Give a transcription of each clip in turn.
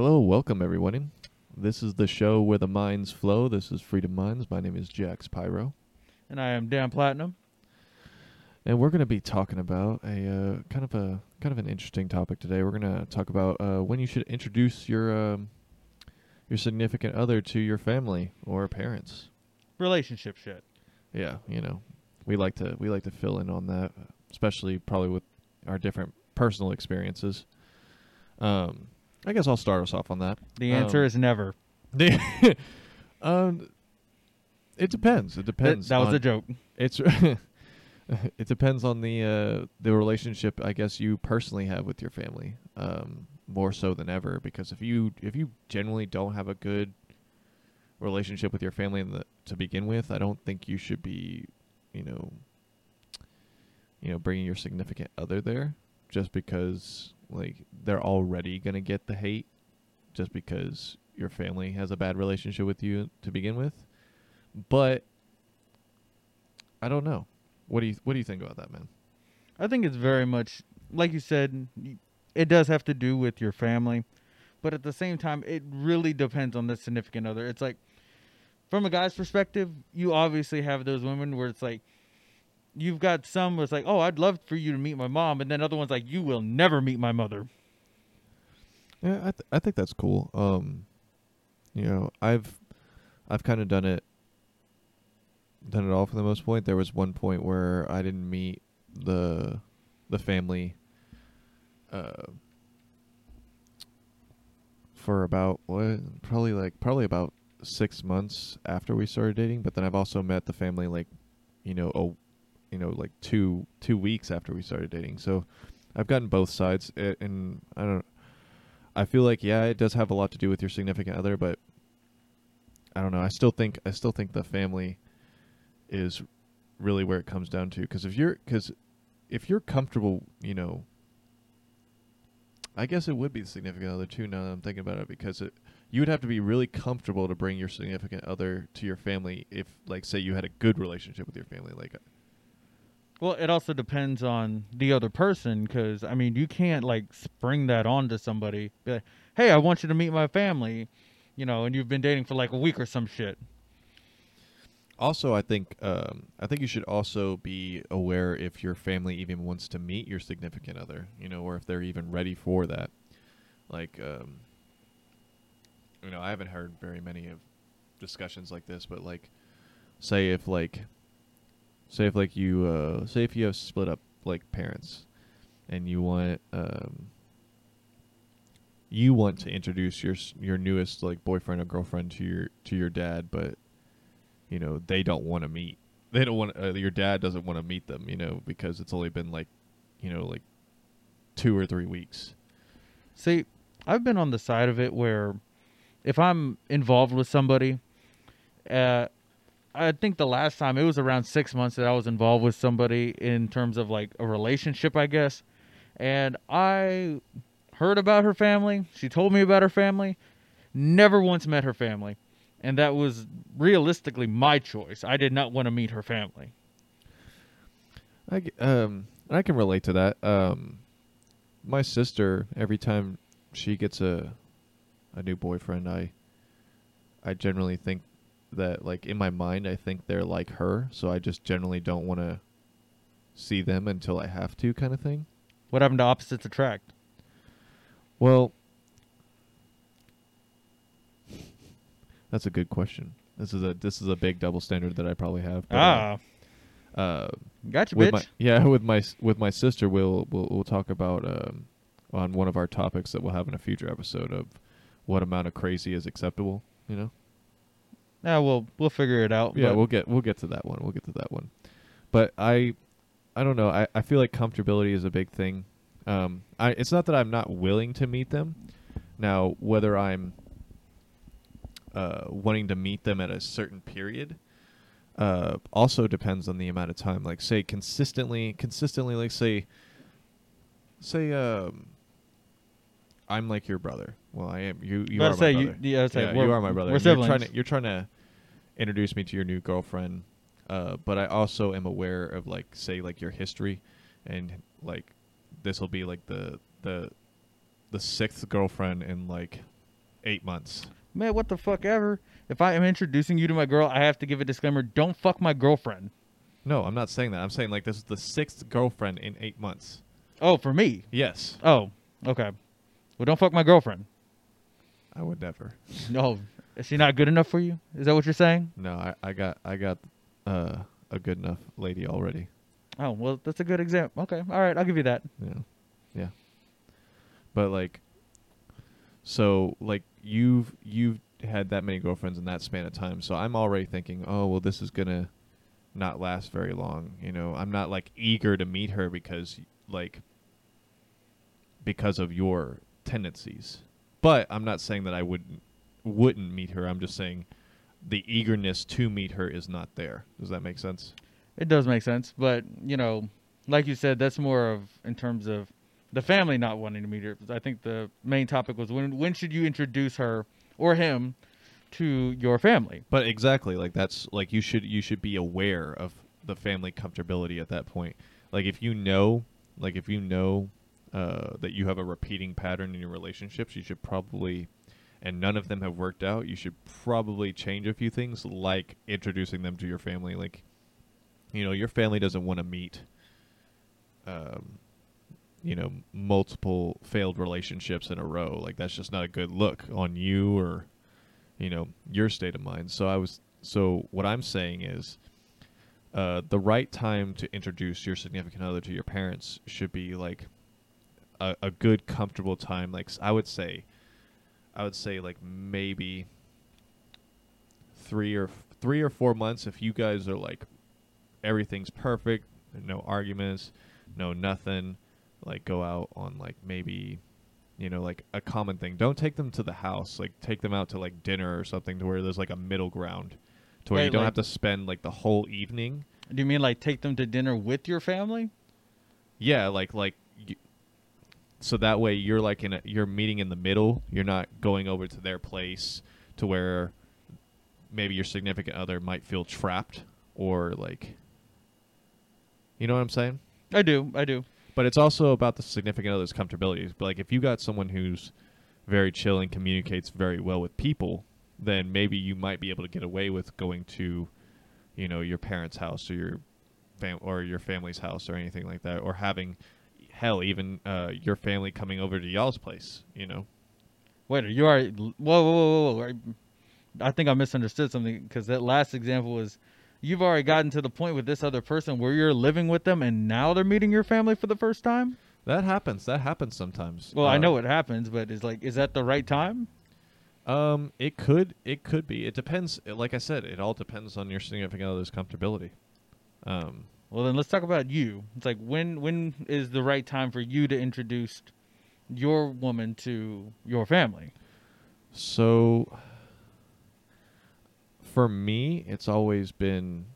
Hello, welcome everyone. This is the show where the minds flow. This is Freedom Minds. My name is Jax Pyro, And I am Dan Platinum. and we're going to be talking about a uh, kind of a kind of an interesting topic today. We're going to talk about uh, when you should introduce your um, your significant other to your family or parents. Relationship shit. Yeah, you know, we like to we like to fill in on that, especially probably with our different personal experiences. Um, I guess I'll start us off on that. The answer Um, is never. um, it depends. It That, depends. that was on- a joke. It's it depends on the uh, the relationship I guess you personally have with your family, um, more so than ever. Because if you if you generally don't have a good relationship with your family in the, to begin with, I don't think you should be, you know, you know, bringing your significant other there just because like they're already gonna get the hate just because your family has a bad relationship with you to begin with. But I don't know. What do you What do you think about that, man? I think it's very much, like you said, it does have to do with your family. But at the same time, it really depends on the significant other. It's like, from a guy's perspective, you obviously have those women where it's like, you've got some it's like, oh, I'd love for you to meet my mom. And then other ones like, you will never meet my mother. Yeah, I th- I think that's cool. Um, you know, I've I've kind of done it done it all for the most point. There was one point where I didn't meet the the family uh for about what probably like probably about 6 months after we started dating, but then I've also met the family like you know, a you know, like 2 2 weeks after we started dating. So I've gotten both sides and I don't I feel like yeah, it does have a lot to do with your significant other, but I don't know. I still think I still think the family is really where it comes down to because if you're because if you're comfortable, you know, I guess it would be the significant other too. Now that I'm thinking about it, because it you would have to be really comfortable to bring your significant other to your family if, like, say you had a good relationship with your family, like. Well, it also depends on the other person because I mean, you can't like spring that onto somebody. Be like, "Hey, I want you to meet my family," you know, and you've been dating for like a week or some shit. Also, I think um, I think you should also be aware if your family even wants to meet your significant other, you know, or if they're even ready for that. Like, um, you know, I haven't heard very many of discussions like this, but like, say if like, say if like you uh, say if you have split up like parents, and you want um, you want to introduce your your newest like boyfriend or girlfriend to your to your dad, but you know they don't want to meet. They don't want uh, your dad doesn't want to meet them you know because it's only been like you know like two or three weeks. See, I've been on the side of it where if I'm involved with somebody, uh, I think the last time it was around six months that I was involved with somebody in terms of like a relationship, I guess. And I heard about her family. She told me about her family. Never once met her family. And that was realistically my choice. I did not want to meet her family. I um I can relate to that um my sister every time she gets a a new boyfriend I I generally think that like in my mind I think they're like her so I just generally don't want to see them until I have to kind of thing What happened to opposites attract? Well, that's a good question. This is a this is a big double standard that I probably have. uh, Ah, uh, gotcha, with bitch. my yeah, with my with my sister, we'll we'll we'll talk about um on one of our topics that we'll have in a future episode of what amount of crazy is acceptable. You know. Yeah, we'll we'll figure it out. Yeah, but- we'll get we'll get to that one. We'll get to that one. But I I don't know. I, I feel like comfortability is a big thing. Um I it's not that I'm not willing to meet them. Now, whether I'm uh wanting to meet them at a certain period uh also depends on the amount of time. Like say consistently consistently like say say um I'm like your brother. Well, I am. You you are my say, brother. you- yeah, was yeah, you we're- my brother. we're and You're trying siblings. to you're trying to introduce me to your new girlfriend. Uh, but I also am aware of like say like your history, and like this will be like the the the sixth girlfriend in like eight months. Man, what the fuck ever. If I am introducing you to my girl, I have to give a disclaimer. Don't fuck my girlfriend. No, I'm not saying that. I'm saying like this is the sixth girlfriend in eight months. Oh, for me. Yes, Oh, okay. Well, don't fuck my girlfriend. I would never. No, is she not good enough for you? Is that what you're saying? No, I, I got I got uh, a good enough lady already. Oh, well, that's a good example. Okay, all right, I'll give you that. Yeah, yeah. But like, so like you've you've had that many girlfriends in that span of time, so I'm already thinking, oh well, this is gonna not last very long. You know, I'm not like eager to meet her because like because of your tendencies. But I'm not saying that I wouldn't wouldn't meet her. I'm just saying the eagerness to meet her is not there. Does that make sense? It does make sense, but you know, like you said, that's more of in terms of the family not wanting to meet her. I think the main topic was when when should you introduce her or him to your family? But exactly, like that's like you should you should be aware of the family comfortability at that point. Like if you know, like if you know uh, that you have a repeating pattern in your relationships, you should probably, and none of them have worked out. You should probably change a few things, like introducing them to your family. Like, you know, your family doesn't want to meet, um, you know, multiple failed relationships in a row. Like that's just not a good look on you or you know your state of mind so i was so what i'm saying is uh, the right time to introduce your significant other to your parents should be like a, a good comfortable time. Like i would say i would say like maybe three or f- three or four months if you guys are like everything's perfect no arguments no nothing like go out on like maybe you know like a common thing. Don't take them to the house like take them out to like dinner or something to where there's like a middle ground to where you don't like- have to spend like the whole evening. Do you mean like take them to dinner with your family? yeah like like so that way you're like in a you're meeting in the middle you're not going over to their place to where maybe your significant other might feel trapped or like you know what i'm saying I do, I do. but it's also about the significant other's comfortability. But like if you got someone who's very chill and communicates very well with people, then maybe you might be able to get away with going to, you know, your parents' house or your fam- or your family's house or anything like that, or having hell even uh, your family coming over to y'all's place. You know, Wait, are you are Whoa, whoa, whoa, whoa! I think I misunderstood something because that last example was you've already gotten to the point with this other person where you're living with them and now they're meeting your family for the first time. that happens. That happens sometimes. Well, I Uh, know it happens, but it's like, is that the right time? Um, it could, it could be. It depends. Like I said, it all depends on your significant other's comfortability. Um, Well, then let's talk about you. It's like when when is the right time for you to introduce your woman to your family? So for me, it's always been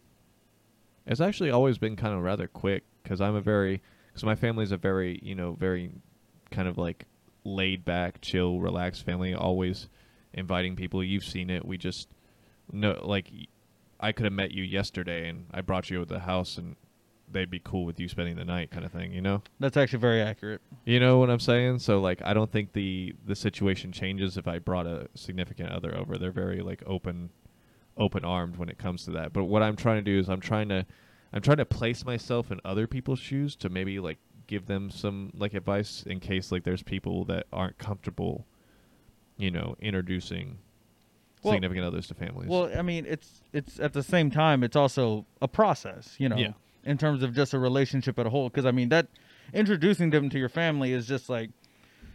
it's actually always been kind of rather quick cuz I'm a very cuz my family's a very, you know, very kind of like laid back, chill, relaxed family, always inviting people. You've seen it. We just no like I could have met you yesterday and I brought you over to the house and they'd be cool with you spending the night kind of thing, you know? That's actually very accurate. You know what I'm saying? So like I don't think the the situation changes if I brought a significant other over. They're very like open open armed when it comes to that. But what I'm trying to do is I'm trying to I'm trying to place myself in other people's shoes to maybe like give them some like advice in case like there's people that aren't comfortable you know introducing Well- significant others to families. Well, I mean, it's it's at the same time, it's also a process, you know, Yeah. In terms of just a relationship at a whole. Because I mean, that introducing them to your family is just like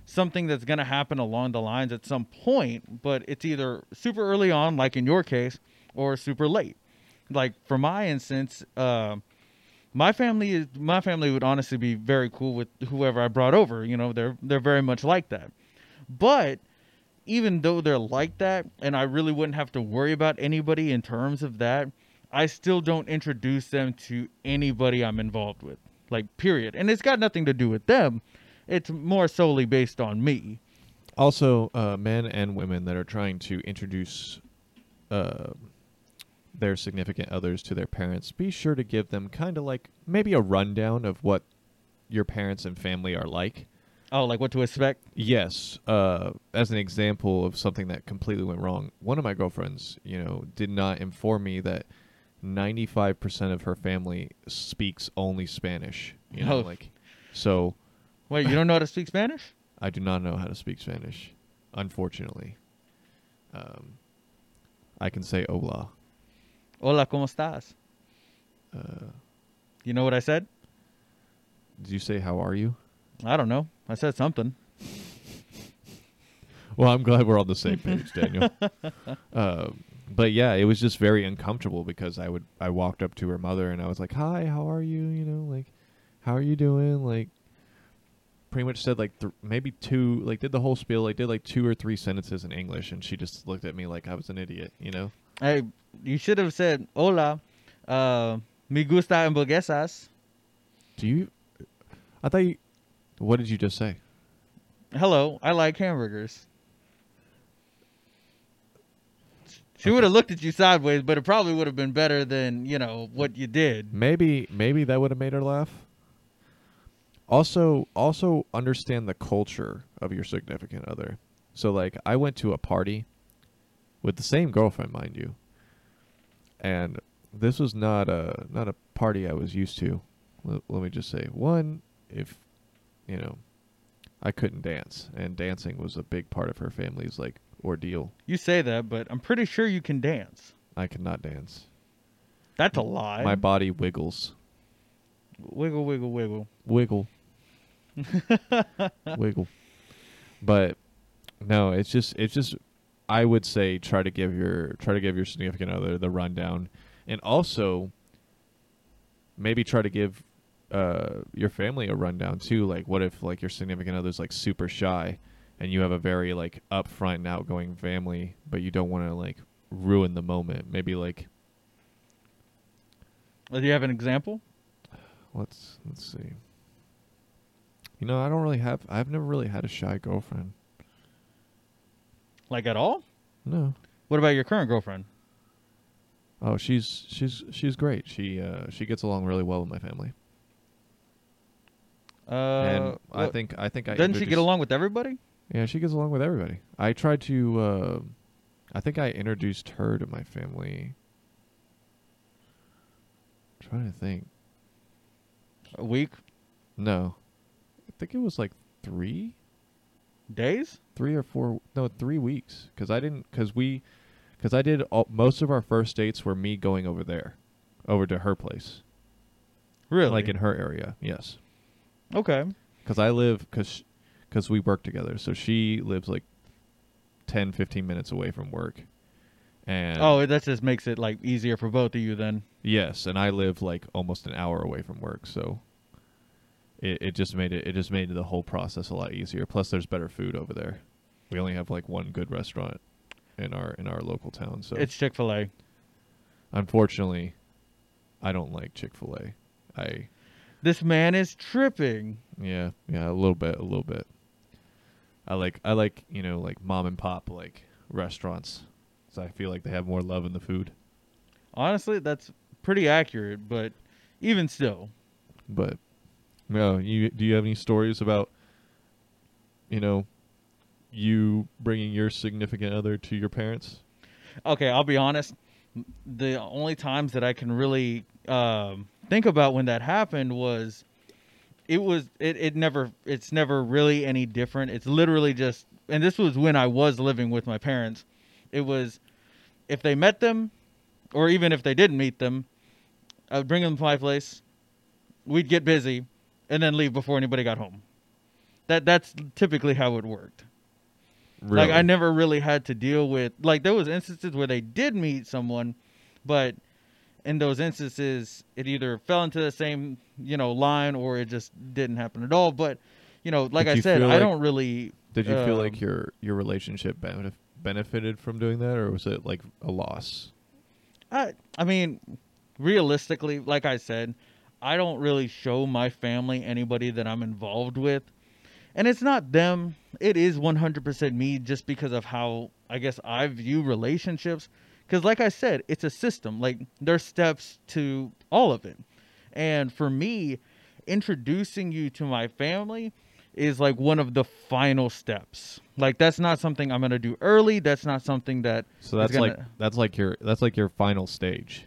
something that's gonna happen along the lines at some point, but it's either super early on, like in your case, or super late. Like for my instance, uh, my family is my family would honestly be very cool with whoever I brought over. You know, they're they're very much like that. But even though they're like that, and I really wouldn't have to worry about anybody in terms of that, I still don't introduce them to anybody I'm involved with. Like, period. And it's got nothing to do with them. It's more solely based on me. also uh, men and women that are trying to introduce uh, their significant others to their parents be sure to give them kind of like maybe a rundown of what your parents and family are like Oh, like what to expect? Yes, uh, as an example of something that completely went wrong, one of my girlfriends, you know, did not inform me that 95% of her family speaks only Spanish. You know, Oh. like, so Wait, you don't know how to speak Spanish? I do not know how to speak Spanish, unfortunately. Um, I can say hola. Hola, ¿cómo estás? Uh, You know what I said? did you say how are you? I don't know. I said something. Well, I'm glad we're on the same page, Daniel. um, but yeah, it was just very uncomfortable because I would I walked up to her mother and I was like, "Hi, how are you? You know, like, how are you doing?" Like, pretty much said like th- maybe two, like did the whole spiel, like did like two or three sentences in English, and she just looked at me like I was an idiot, you know? Hey, you should have said hola. Uh, me gusta hamburguesas. Do you? I thought you. What did you just say? Hello, I like hamburgers. She would have looked at you sideways, but it probably would have been better than you know what you did. Maybe maybe that would have made her laugh. Also also understand the culture of your significant other. So like I went to a party with the same girlfriend, mind you. And this was not a not a party I was used to. Let, let me just say, one, if you know, I couldn't dance, and dancing was a big part of her family's like ordeal. You say that, but I'm pretty sure you can dance. I cannot dance. That's a lie. My body wiggles, wiggle, wiggle, wiggle. wiggle. wiggle. But no, it's just it's just I would say try to give your try to give your significant other the rundown and also maybe try to give uh your family a rundown too like what if like your significant other's like super shy and you have a very like upfront and outgoing family but you don't want to like ruin the moment maybe like Do you have an example? let's let's see you know i don't really have i've never really had a shy girlfriend Like at all? no What about your current girlfriend? Oh, she's she's she's great. She uh she gets along really well with my family. Uh, and I think I think I doesn't she get along with everybody? Yeah, she gets along with everybody. I tried to uh I think I introduced her to my family. trying to think. A week, No. I think it was like 3 days? 3 or 4 no, 3 weeks cuz I didn't cuz we cuz I did all, most of our first dates were me going over there over to her place. Really? Like in her area. Yes. okay. because I live because because we work together. So she lives like 10, 15 minutes away from work, and Oh, that just makes it like easier for both of you then. yes, and I live like almost an hour away from work. So it it just made it it just made the whole process a lot easier. Plus, there's better food over there. We only have like one good restaurant in our in our local town. So It's Chick Fil A. unfortunately, I don't like Chick Fil A. I This man is tripping. Yeah, yeah, a little bit, a little bit. I like, I like, you know, like mom and pop like restaurants. So I feel like they have more love in the food. Honestly, that's pretty accurate, but even still, But no, you do you have any stories about, you know, you bringing your significant other to your parents? okay, I'll be honest. The only times that I can really um, think about when that happened was it was it, it never it's never really any different. It's literally just and this was when I was living with my parents. It was if they met them or even if they didn't meet them, I would bring them to my place. We'd get busy and then leave before anybody got home. That that's typically how it worked. Like I never really had to deal with like there was instances where they did meet someone, but in those instances it either fell into the same, you know, line or it just didn't happen at all. But, you know, like Did I said, I like- don't really Did you feel um, like your your relationship benef- benefited from doing that, or was it like a loss? I I mean, realistically, like I said, I don't really show my family anybody that I'm involved with. And it's not them. It is 100% me just because of how I guess I view relationships cuz like I said, it's a system. Like there's steps to all of it. And for me, introducing you to my family is like one of the final steps. Like that's not something I'm gonna do early. That's not something that So that's like gonna- that's like your that's like your final stage.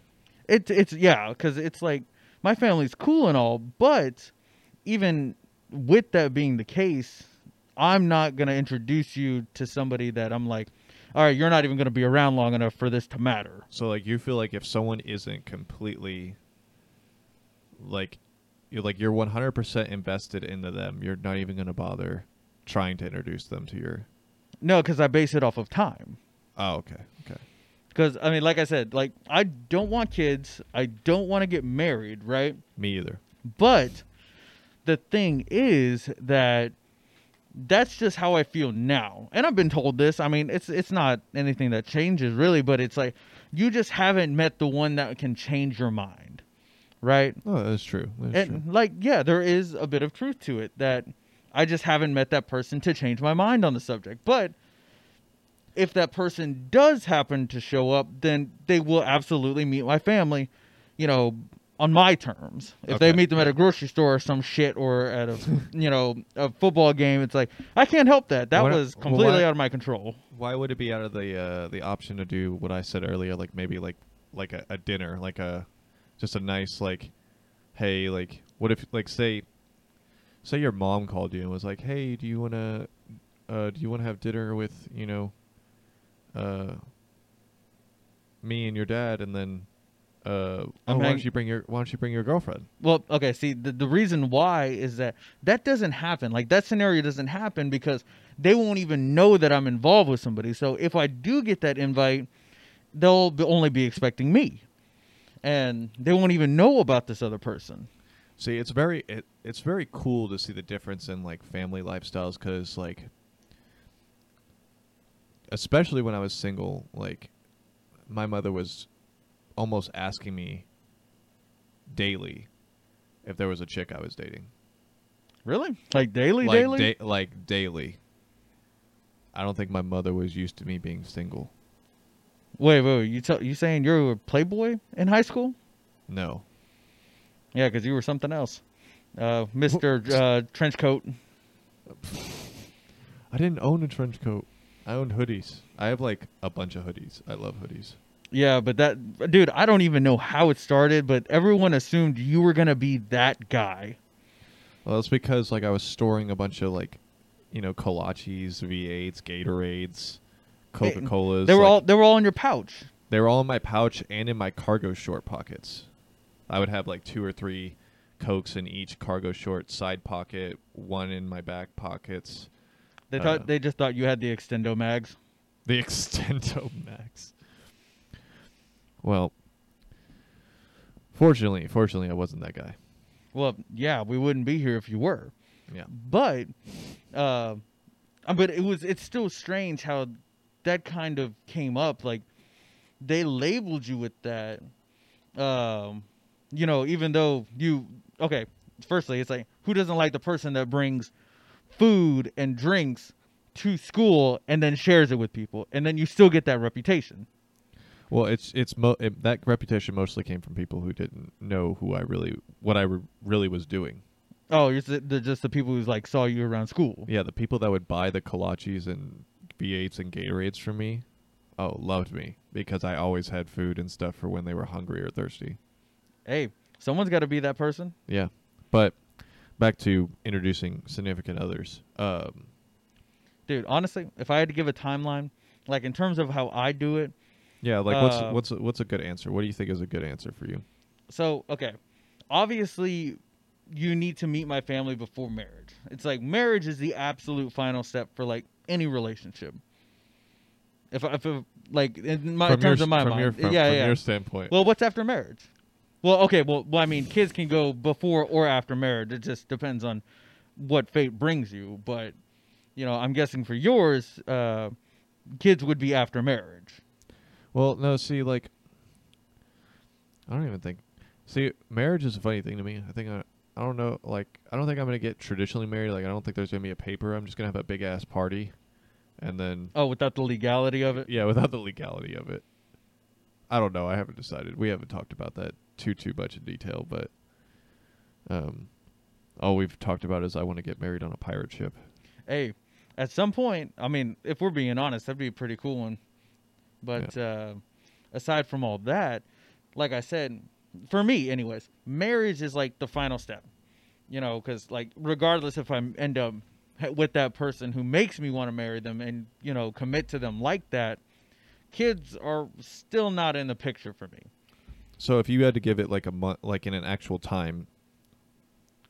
It's it's yeah, because it's like my family's cool and all, but even with that being the case, I'm not gonna introduce you to somebody that I'm like, all right, you're not even gonna be around long enough for this to matter. So like you feel like if someone isn't completely like you're like you're 100% invested into them, you're not even going to bother trying to introduce them to your No, because I base it off of time. Oh, okay. Okay. Because I mean, like I said, like I don't want kids. I don't want to get married, right? Me either. But the thing is that that's just how I feel now. And I've been told this. I mean, it's it's not anything that changes really, but it's like you just haven't met the one that can change your mind. Right? Oh, that's true. That's and true. like yeah, there is a bit of truth to it that I just haven't met that person to change my mind on the subject. But if that person does happen to show up, then they will absolutely meet my family, you know, on my terms. If they meet them at a grocery store or some shit or at a you know, a football game, it's like I can't help that. That Why not- was well, completely why- out of my control. Why would it be out of the uh the option to do what I said earlier like maybe like like a, a dinner, like a just a nice like hey, like what if like say say your mom called you and was like, "Hey, do you want to uh do you want to have dinner with, you know, uh me and your dad and then uh oh, why don't you bring your why don't you bring your girlfriend?" Well, okay, see, the, the reason why is that that doesn't happen. Like, that scenario doesn't happen because they won't even know that I'm involved with somebody. So, if I do get that invite, they'll be, only be expecting me. And they won't even know about this other person. See, it's very it, it's very cool to see the difference in like family lifestyles cuz like especially when I was single, like my mother was almost asking me daily if there was a chick I was dating. Really? Like, daily, like daily? da- like daily. I don't think my mother was used to me being single. wait, wait, wait. You, tell you saying you're a playboy in high school? No. Yeah, because you were something else. Uh, Mr. Uh, Trenchcoat. I didn't own a trench coat. I owned hoodies. I have like a bunch of hoodies. I love hoodies. Yeah, but that, dude, I don't even know how it started, but everyone assumed you were going to be that guy. Well, that's because like I was storing a bunch of like, you know, kolaches, V8s, Gatorades, Coca Colas. They were all they were all in your pouch. they were all in my pouch and in my cargo short pockets. I would have like two or three cokes in each cargo short side pocket, one in my back pockets. They Uh, thought they just thought you had the extendo mags. The Extendo Max. Well, fortunately, fortunately, I wasn't that guy. Well, yeah, we wouldn't be here if you were. Yeah. But, uh, uh, but it was it's still strange how that kind of came up. Like they labeled you with that. Um, you know, even though you okay. Firstly, it's like who doesn't like the person that brings food and drinks to school and then shares it with people, and then you still get that reputation. Well, it's it's mo- it, that reputation mostly came from people who didn't know who I really what I re- really was doing. Oh, you're the, just the people who's like saw you around school. Yeah, the people that would buy the kolaches and V8s and Gatorades from me, oh, loved me because I always had food and stuff for when they were hungry or thirsty. Hey, someone's got to be that person. Yeah, but back to introducing significant others. Um, dude honestly if i had to give a timeline like in terms of how i do it yeah, like what's Uh, what's a, what's a good answer? What do you think is a good answer for you? so okay. Obviously you need to meet my family before marriage. It's like marriage is the absolute final step for like any relationship. If I- if like in my from your, terms of my from mind. your, from, yeah from yeah. your standpoint. well what's after marriage? Well okay well, well i mean kids can go before or after marriage. It just depends on what fate brings you. But you know i'm guessing for yours uh kids would be after marriage Well, no, see, like, I don't even think. See, marriage is a funny thing to me. I think I, I don't know, like, I don't think I'm gonna get traditionally married. Like, I don't think there's gonna be a paper. I'm just gonna have a big ass party, and then Oh, without the legality of it. yeah, without the legality of it. I don't know. I haven't decided. We haven't talked about that too too much in detail, but um, all we've talked about is I want to get married on a pirate ship. Hey, at some point, I mean, if we're being honest, that'd be a pretty cool one. But uh, aside from all that, like I said, for me, anyways, marriage is like the final step. You know, because like regardless if I end up with that person who makes me want to marry them and you know commit to them like that, kids are still not in the picture for me. So if you had to give it like a month, like in an actual time,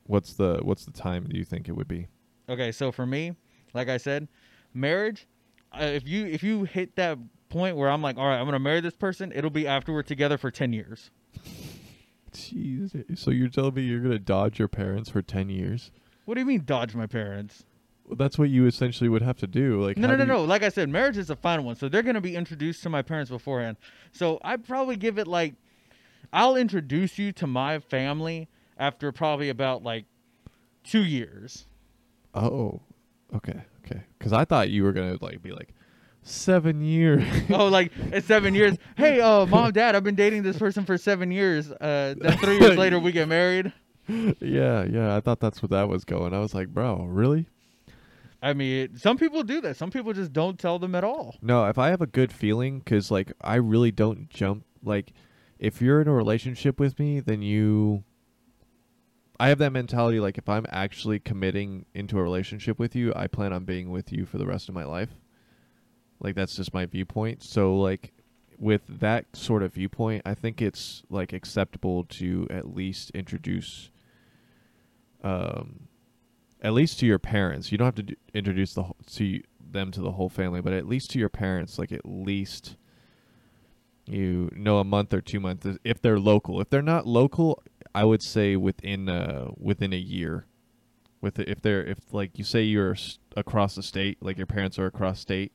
what's the what's the time do you think it would be? Okay, so for me, like I said, marriage. Uh, if you if you hit that point where I'm like, all right, I'm gonna marry this person, it'll be after we're together for ten years. Jeez, eh, so you're telling me you're gonna dodge your parents for ten years? What do you mean dodge my parents? Well, that's what you essentially would have to do. Like No, no, no, you- no. Like I said, marriage is the final one, so they're gonna be introduced to my parents beforehand. So I'd probably give it like, I'll introduce you to my family after probably about like two years. Oh, okay, okay. Because I thought you were gonna like be like seven years. oh, like it's seven years. Hey, uh, mom, dad, I've been dating this person for seven years. Uh, then three years later, we get married. yeah, yeah. I thought that's what that was going. I was like, bro, really? I mean, some people do that. Some people just don't tell them at all. No, if I have a good feeling, because like I really don't jump. Like, if you're in a relationship with me, then you. I have that mentality. Like, if I'm actually committing into a relationship with you, I plan on being with you for the rest of my life. Like, that's just my viewpoint. So, like, with that sort of viewpoint, I think it's like acceptable to at least introduce. Um, at least to your parents. You don't have to introduce the to them to the whole family, but at least to your parents, like at least you know a month or two months if they're local. If they're not local, I would say within uh within a year. With it, if they're if like you say you're across the state, like your parents are across state,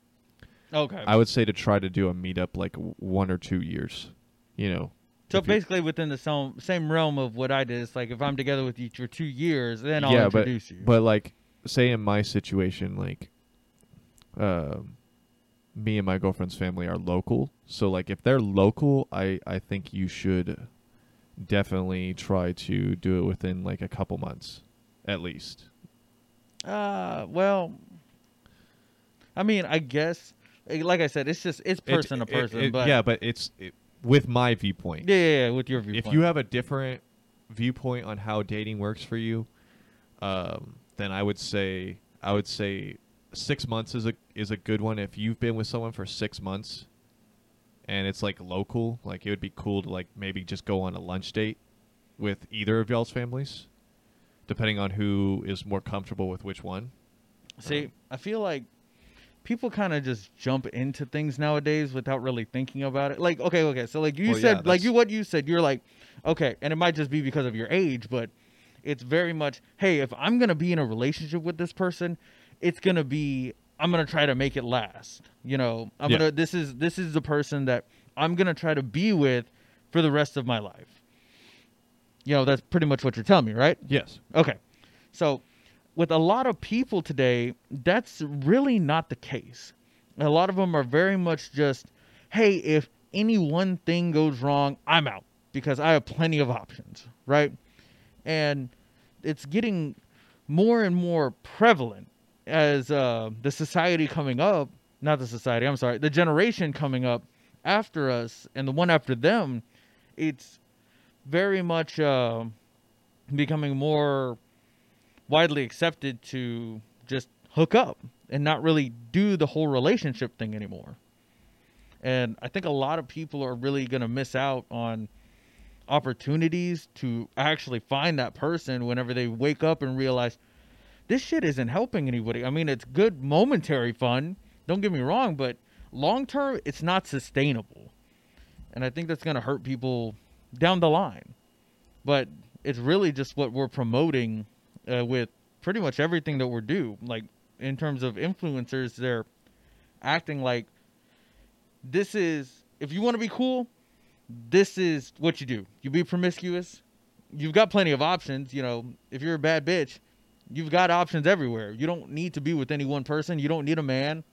Okay. I would say to try to do a meetup like one or two years. You know. so basically, within the same same realm of what I did, it's like if I'm together with you for two years, then I'll yeah, but you. but like say in my situation, like um, me and my girlfriend's family are local, so like if they're local, I I think you should definitely try to do it within like a couple months, at least. Uh, well, I mean, I guess, like I said, it's just it's It- person to it- person, it- but yeah, but it's it, with my viewpoint. yeah, yeah, yeah, with your viewpoint. if you have a different viewpoint on how dating works for you, um, then I would say I would say six months is a is a good one. If you've been with someone for six months, and it's like local, like it would be cool to like maybe just go on a lunch date with either of y'all's families, depending on who is more comfortable with which one. see, I feel like people kind of just jump into things nowadays without really thinking about it. Like, okay, okay, so like you Well, yeah, said, like you what you said, you're like, okay, and it might just be because of your age, but it's very much, hey, if I'm gonna be in a relationship with this person, it's gonna be I'm gonna try to make it last. You know, I'm Yeah. gonna this is this is the person that I'm gonna try to be with for the rest of my life. You know, that's pretty much what you're telling me, right? Yes. Okay. So, with a lot of people today, that's really not the case. A lot of them are very much just, hey, if any one thing goes wrong, I'm out because I have plenty of options, right? And it's getting more and more prevalent as uh, the society coming up, not the society, I'm sorry, the generation coming up after us and the one after them, it's very much uh, becoming more widely accepted to just hook up and not really do the whole relationship thing anymore. And I think a lot of people are really going to miss out on opportunities to actually find that person whenever they wake up and realize this shit isn't helping anybody. I mean, it's good momentary fun, don't get me wrong, but long term, it's not sustainable. And I think that's going to hurt people down the line. But it's really just what we're promoting uh, with pretty much everything that we're do. Like in terms of influencers, they're acting like this is if you want to be cool, this is what you do. You be promiscuous. You've got plenty of options. You know, if you're a bad bitch, you've got options everywhere. You don't need to be with any one person. You don't need a man.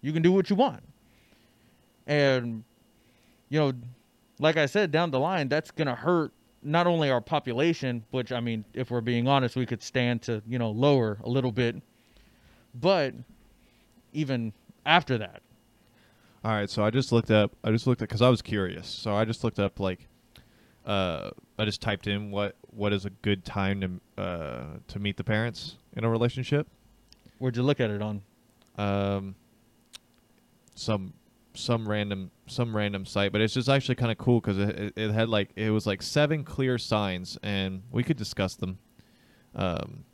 You can do what you want. And you know, like I said, down the line, that's gonna hurt not only our population, which I mean, if we're being honest, we could stand to you know lower a little bit, but even after that, All right, so I just looked up. I just looked at because I was curious. So I just looked up like, uh, I just typed in what what is a good time to uh to meet the parents in a relationship. where'd you look at it on? Um, some some random some random site, but it's just actually kind of cool because it, it had like it was like seven clear signs, and we could discuss them. Um,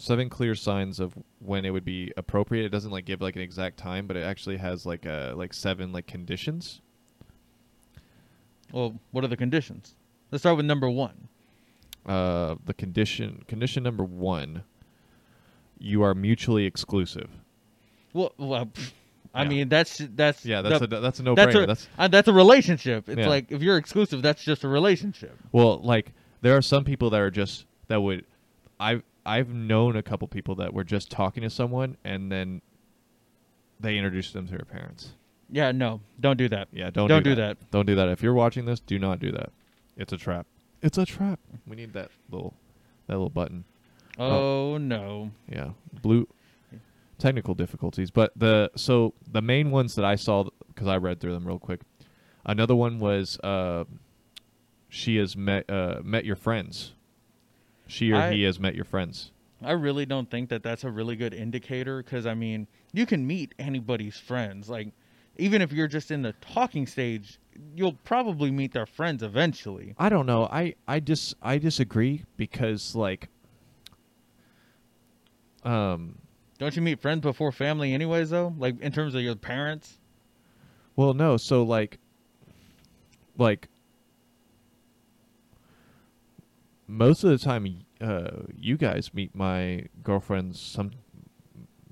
seven clear signs of when it would be appropriate. It doesn't like give like an exact time, but it actually has like uh like seven like conditions. Well, what are the conditions? Let's start with number one. Uh, the condition condition number one. You are mutually exclusive. Well, well pff, I Yeah. mean that's that's Yeah, that's the- a that's a no that's brainer. a That's uh, that's a relationship. It's Yeah. like if you're exclusive, that's just a relationship. Well, like there are some people that are just that would I've I've known a couple people that were just talking to someone and then they introduced them to their parents. Yeah, no, don't do that. Yeah, don't Don't do, do that. that. Don't do that. If you're watching this, do not do that. It's a trap. It's a trap. We need that little that little button. Oh, no. Yeah, blue technical difficulties, but the so the main ones that I saw because I read through them real quick. Another one was uh, she has met uh, met your friends. She or I- he has met your friends. I really don't think that that's a really good indicator because I mean, you can meet anybody's friends. Like, even if you're just in the talking stage, you'll probably meet their friends eventually. I don't know. I I dis I disagree because like um Don't you meet friends before family, anyways? Though, like in terms of your parents. well no so like like most of the time uh you guys meet my girlfriends some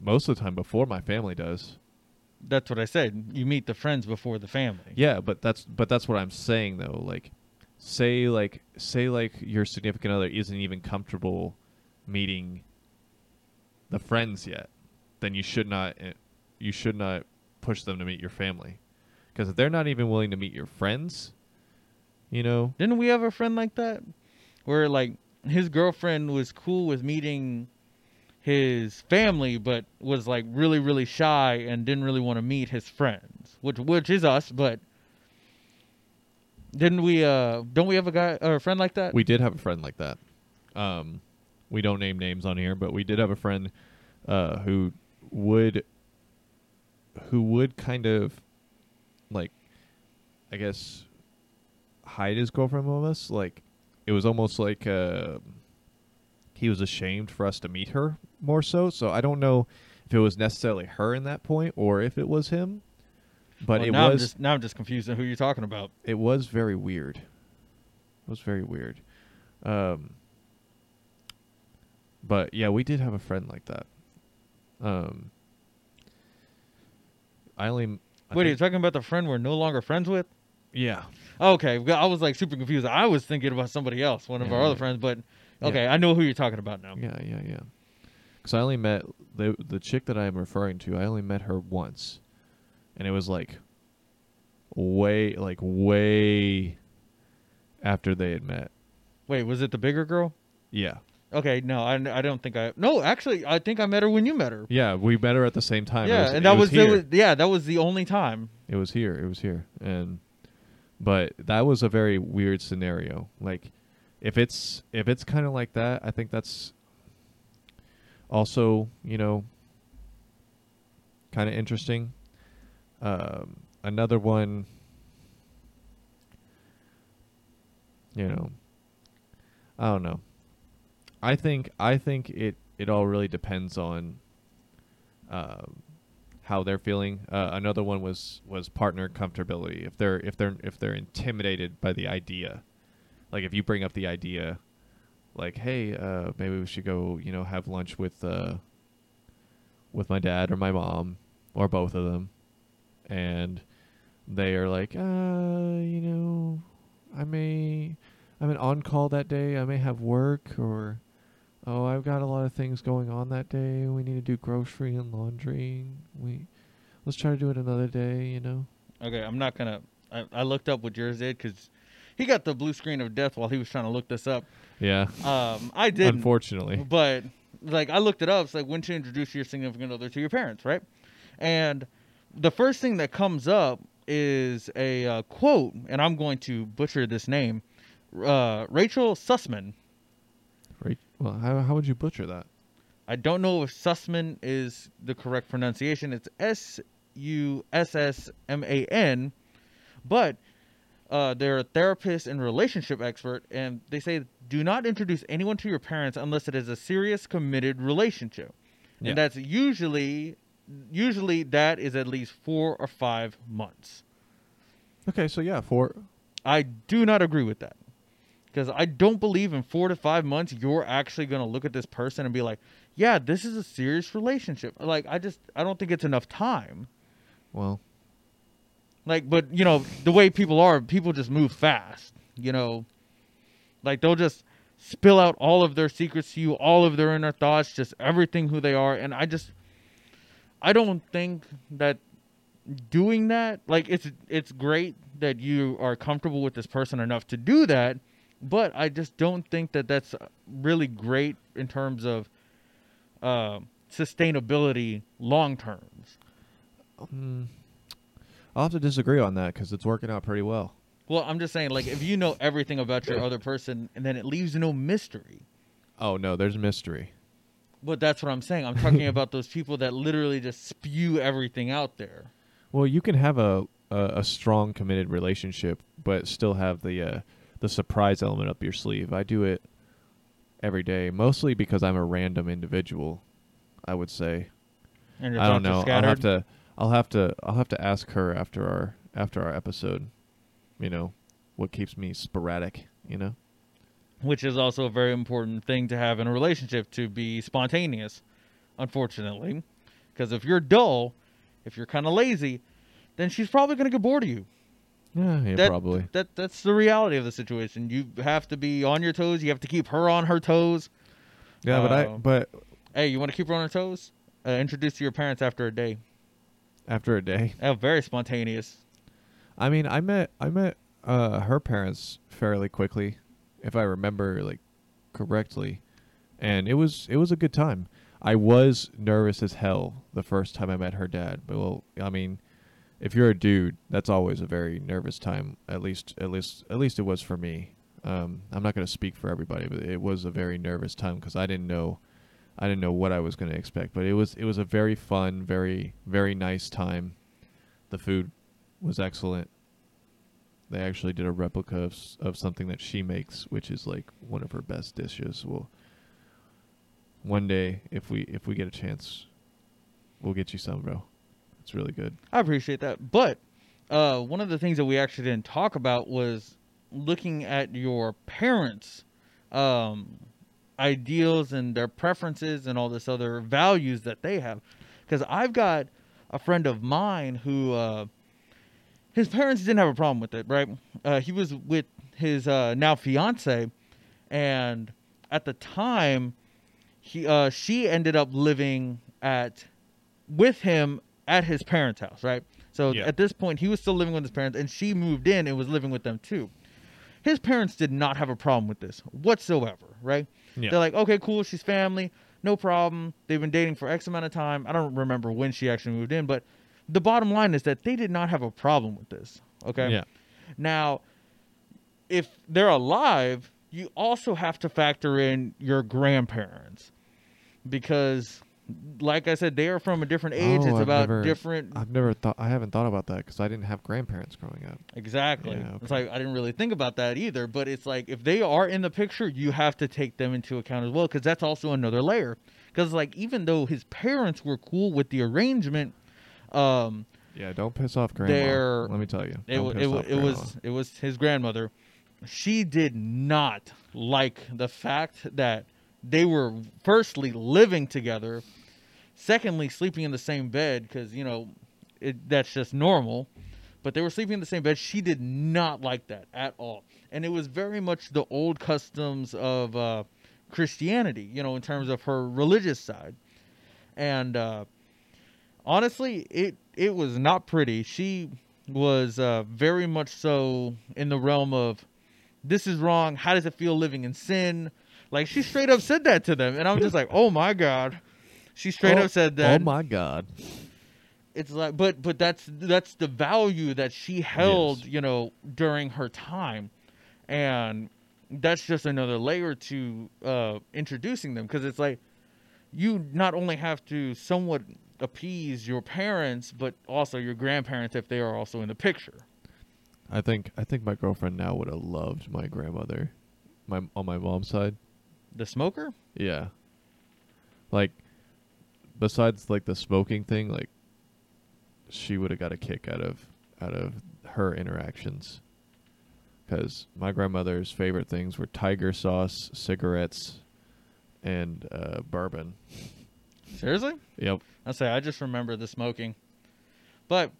most of the time before my family does That's what I said. You meet the friends before the family. yeah but that's but that's what i'm saying though like say like say like your significant other isn't even comfortable meeting the friends yet then you should not eh, you should not push them to meet your family because if they're not even willing to meet your friends you know Didn't we have a friend like that? Where like his girlfriend was cool with meeting his family, but was like really, really shy and didn't really want to meet his friends, which which is us. But didn't we? Uh, don't we have a guy or a friend like that? we did have a friend like that um we don't name names on here but we did have a friend uh who would who would kind of like i guess hide his girlfriend from us like it was almost like uh he was ashamed for us to meet her more so so i don't know if it was necessarily her in that point or if it was him but Well, it now I'm was just, now I'm just confused on who you're talking about. it was very weird. It was very weird. Um, but yeah, we did have a friend like that. Um, I only. I Wait, are you talking about the friend we're no longer friends with? yeah, Okay, I was like super confused. I was thinking about somebody else, one of Yeah, our other yeah. friends, but Yeah. okay, I know who you're talking about now. yeah, yeah, yeah. Because I only met the the chick that I am referring to. I only met her once, and it was like way, like way after they had met. Wait, was it the bigger girl? Yeah, Okay, no, I, I don't think I. No, actually, I think I met her when you met her. yeah. We met her at the same time. Yeah, was- and that was, it was yeah, that was the only time. It was here. It was here. And but that was a very weird scenario. Like if it's if it's kind of like that, I think that's also, you know, kind of interesting. Um another one you know, I don't know. I think I think it it all really depends on um how they're feeling. Uh, another one was was partner comfortability. If they're if they're if they're intimidated by the idea, like if you bring up the idea, like hey, uh, maybe we should go, you know, have lunch with uh, with my dad or my mom or both of them, and they are like, uh, you know, I may I'm an on call that day. I may have work or. Oh, I've got a lot of things going on that day. We need to do grocery and laundry. We let's try to do it another day, you know. Okay, I'm not gonna. I, I looked up what yours did because he got the blue screen of death while he was trying to look this up. Yeah. Um, I didn't. Unfortunately. But like I looked it up. It's like when to introduce your significant other to your parents, right? And the first thing that comes up is a uh, quote, and I'm going to butcher this name. Uh, Rachel Sussman. Right. Well, how how would you butcher that? I don't know if Sussman is the correct pronunciation. It's S U S S M A N, but uh, they're a therapist and relationship expert, and they say do not introduce anyone to your parents unless it is a serious, committed relationship, Yeah. and that's usually usually that is at least four or five months. Okay, so yeah, for I do not agree with that. Because I don't believe in four to five months you're actually going to look at this person and be like, yeah, this is a serious relationship. Like, I just, I don't think it's enough time. well, Like, but, you know, the way people are, people just move fast, you know? Like, they'll just spill out all of their secrets to you, all of their inner thoughts, just everything who they are. And I just, I don't think that doing that, like, it's, it's great that you are comfortable with this person enough to do that. But I just don't think that that's really great in terms of uh, sustainability long terms. mm, I'll have to disagree on that because it's working out pretty well. Well, I'm just saying, like, if you know everything about your other person, and then it leaves no mystery. Oh no, there's mystery. But that's what I'm saying. I'm talking about those people that literally just spew everything out there. Well, you can have a a, a strong committed relationship, but still have the uh, the surprise element up your sleeve. I do it every day, mostly because I'm a random individual. I would say. I don't know. I'll have to. I'll have to. I'll have to ask her after our after our episode. You know, what keeps me sporadic. You know. Which is also a very important thing to have in a relationship to be spontaneous, unfortunately. Because if you're dull, if you're kind of lazy, then she's probably going to get bored of you. Yeah, yeah, That- probably. That that's the reality of the situation. You have to be on your toes. You have to keep her on her toes. Yeah, but I uh, but Hey, you want to keep her on her toes? Uh, introduce to your parents after a day. after a day, Oh, very spontaneous. I mean, I met I met uh, her parents fairly quickly, if I remember like correctly, and it was it was a good time. I was nervous as hell the first time I met her dad, but well, I mean, if you're a dude, that's always a very nervous time. At least at least at least it was for me. Um, I'm not going to speak for everybody, but it was a very nervous time because I didn't know I didn't know what I was going to expect. But it was it was a very fun, very very nice time. The food was excellent. They actually did a replica of, of something that she makes, which is like one of her best dishes. We'll one day, if we if we get a chance, we'll get you some, bro. It's really good. I appreciate that. But uh, one of the things that we actually didn't talk about was looking at your parents' um, ideals and their preferences and all this other values that they have. Because I've got a friend of mine who uh, his parents didn't have a problem with it, right? Uh, he was with his uh, now fiance, and at the time, he uh, she ended up living at with him at his parents' house, right? So Yeah. at this point, he was still living with his parents, and she moved in and was living with them too. His parents did not have a problem with this whatsoever, right? Yeah. They're like, okay, cool, she's family, no problem. They've been dating for X amount of time. I don't remember when she actually moved in, but the bottom line is that they did not have a problem with this. Okay. Yeah. Now, if they're alive, you also have to factor in your grandparents because, like I said, they are from a different age. Oh, it's I've about never- different. I've never thought. I haven't thought about that because I didn't have grandparents growing up. Exactly. Yeah, It's like I didn't really think about that either, but it's like if they are in the picture, you have to take them into account as well because that's also another layer. Because like even though his parents were cool with the arrangement, um, Yeah, don't piss off grandma. Let me tell you. it piss it, off it was it was his grandmother. She did not like the fact that they were firstly living together, secondly sleeping in the same bed because you know it, that's just normal. But they were sleeping in the same bed. She did not like that at all, and it was very much the old customs of uh, Christianity. You know, in terms of her religious side, and uh, honestly, it it was not pretty. She was uh, very much so in the realm of this is wrong. How does it feel living in sin? Like she straight up said that to them, and I'm just like, oh my god. She straight Oh- up said that. Oh my god. It's like, but but that's that's the value that she held, Yes. you know, during her time, and that's just another layer to uh, introducing them because it's like you not only have to somewhat appease your parents, but also your grandparents if they are also in the picture. I think I think my girlfriend now would have loved my grandmother, my on my mom's side. The smoker? Yeah. Like, besides like the smoking thing, like, she would have got a kick out of out of her interactions. Because my grandmother's favorite things were tiger sauce, cigarettes, and uh, bourbon. Seriously? Yep. I say I just remember the smoking, but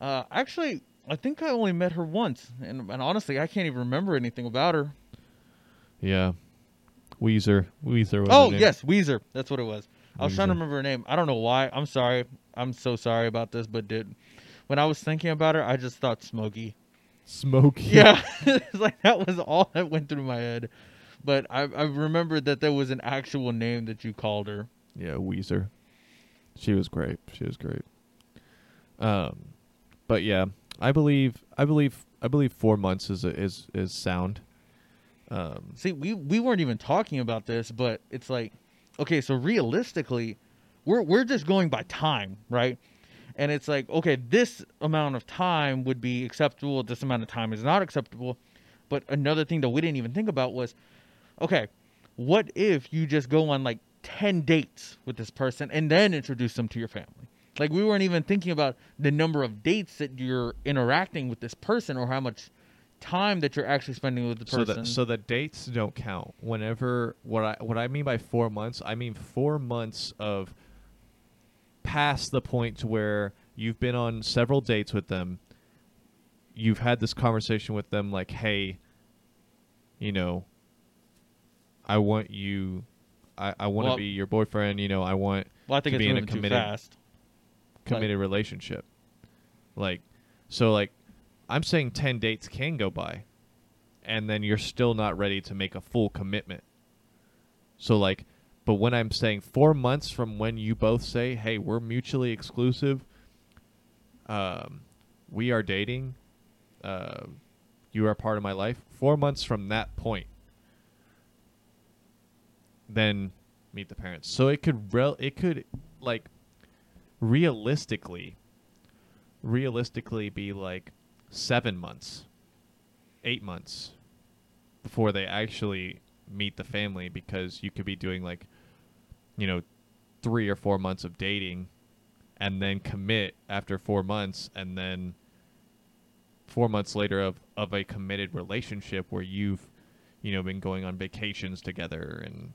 uh, actually, I think I only met her once, and, and honestly, I can't even remember anything about her. Yeah. Weezer. Weezer was Oh yes, Weezer. That's what it was. I was trying to remember her name. I don't know why. I'm sorry. I'm so sorry about this, but dude, when I was thinking about her, I just thought Smokey. Smokey. Yeah, it's like that was all that went through my head. But I, I remembered that there was an actual name that you called her. Yeah, Weezer. She was great. She was great. Um, but yeah, I believe, I believe, I believe four months is is is sound. Um, See, we we weren't even talking about this, but it's like, okay, so realistically, we're we're just going by time, right? And it's like, okay, this amount of time would be acceptable. This amount of time is not acceptable. But another thing that we didn't even think about was, okay, what if you just go on like ten dates with this person and then introduce them to your family? Like we weren't even thinking about the number of dates that you're interacting with this person or how much time that you're actually spending with the so person. so the dates don't count. Whenever what I what I mean by four months, I mean four months of past the point to where you've been on several dates with them. You've had this conversation with them, like, hey, you know, I want you, I, I want to Well- be your boyfriend. You know, I want Well, I think to it's be in a committed- committed relationship. Like, so like, I'm saying ten dates can go by, and then you're still not ready to make a full commitment. So like, but when I'm saying four months from when you both say, "Hey, we're mutually exclusive," um, we are dating, uh, you are part of my life. Four months from that point, then meet the parents. So it could rel- it could like realistically realistically be like 7 months 8 months before they actually meet the family because you could be doing like you know 3 or 4 months of dating and then commit after 4 months and then 4 months later of of a committed relationship where you've you know been going on vacations together and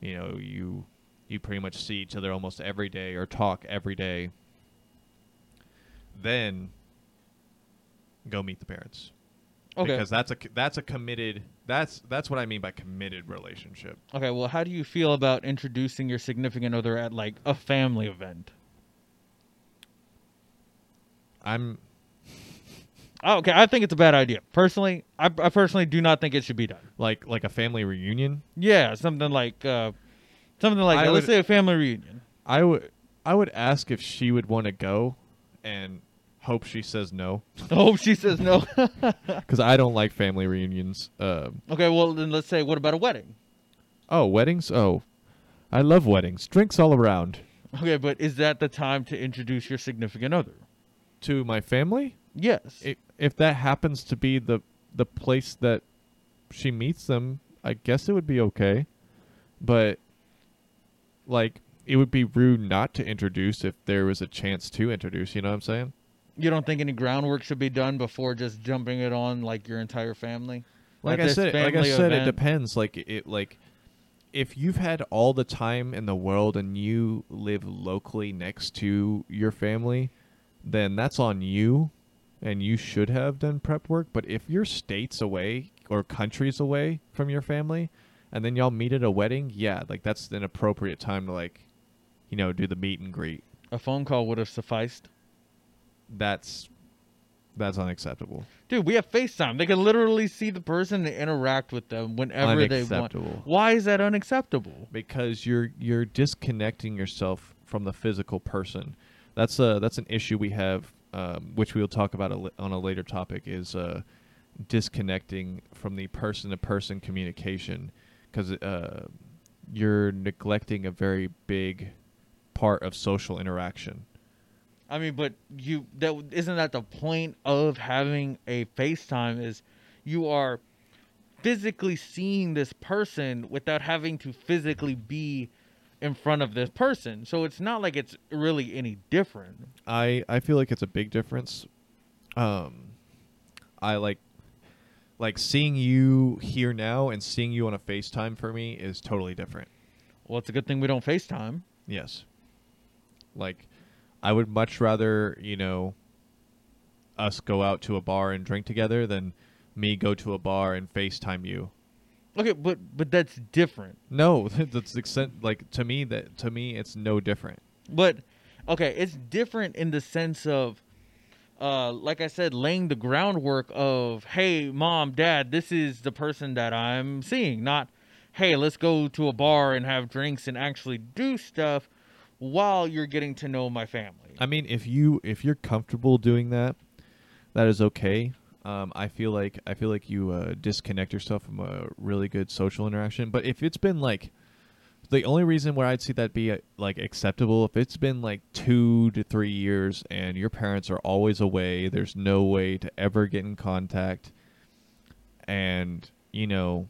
you know you you pretty much see each other almost every day or talk every day then go meet the parents Okay. because that's a that's a committed that's that's what I mean by committed relationship okay. Well, how do you feel about introducing your significant other at like a family event? I'm Oh, okay, I think it's a bad idea. Personally, I, I personally do not think it should be done. like like a family reunion Yeah, something like uh, something like I that. let's say a family reunion. I would I would ask if she would want to go and hope she says no Oh, she says no. cuz I don't like family reunions um okay, well then let's say what about a wedding? oh weddings oh I love weddings drinks all around Okay, but is that the time to introduce your significant other? to my family Yes. i if that happens to be the the place that she meets them, I guess it would be okay. But like it would be rude not to introduce if there was a chance to introduce, you know what I'm saying? You don't think any groundwork should be done before just jumping it on like your entire family? Like I said, like I family said it depends like it like if you've had all the time in the world and you live locally next to your family, then that's on you and you should have done prep work. But if you're states away or countries away from your family and then y'all meet at a wedding, yeah, like that's an appropriate time to like, you know, do the meet and greet. A phone call would have sufficed. That's That's unacceptable. Dude, we have FaceTime. They can literally see the person and interact with them whenever they want. Why is that unacceptable? because you're you're disconnecting yourself from the physical person. That's a that's an issue we have, um, which we'll talk about a on a later topic. Is uh, disconnecting from the person to person communication because uh, you're neglecting a very big part of social interaction. I mean, but you that isn't that the point of having a FaceTime is you are physically seeing this person without having to physically be in front of this person. So it's not like it's really any different. I I feel like it's a big difference. Um, I like like seeing you here now and seeing you on a FaceTime for me is totally different. Well, it's a good thing we don't FaceTime. Yes. Like I would much rather, you know, us go out to a bar and drink together than me go to a bar and FaceTime you. Okay, but but that's different. No, that's extent like to me that to me it's no different. But okay, it's different in the sense of uh like I said laying the groundwork of hey mom, dad, this is the person that I'm seeing, not hey, let's go to a bar and have drinks and actually do stuff while you're getting to know my family. I mean, if you if you're comfortable doing that, that is okay. Um, I feel like I feel like you uh, disconnect yourself from a really good social interaction. But if it's been like the only reason where I'd see that be uh, like acceptable if it's been like two to three years and your parents are always away, there's no way to ever get in contact, and you know,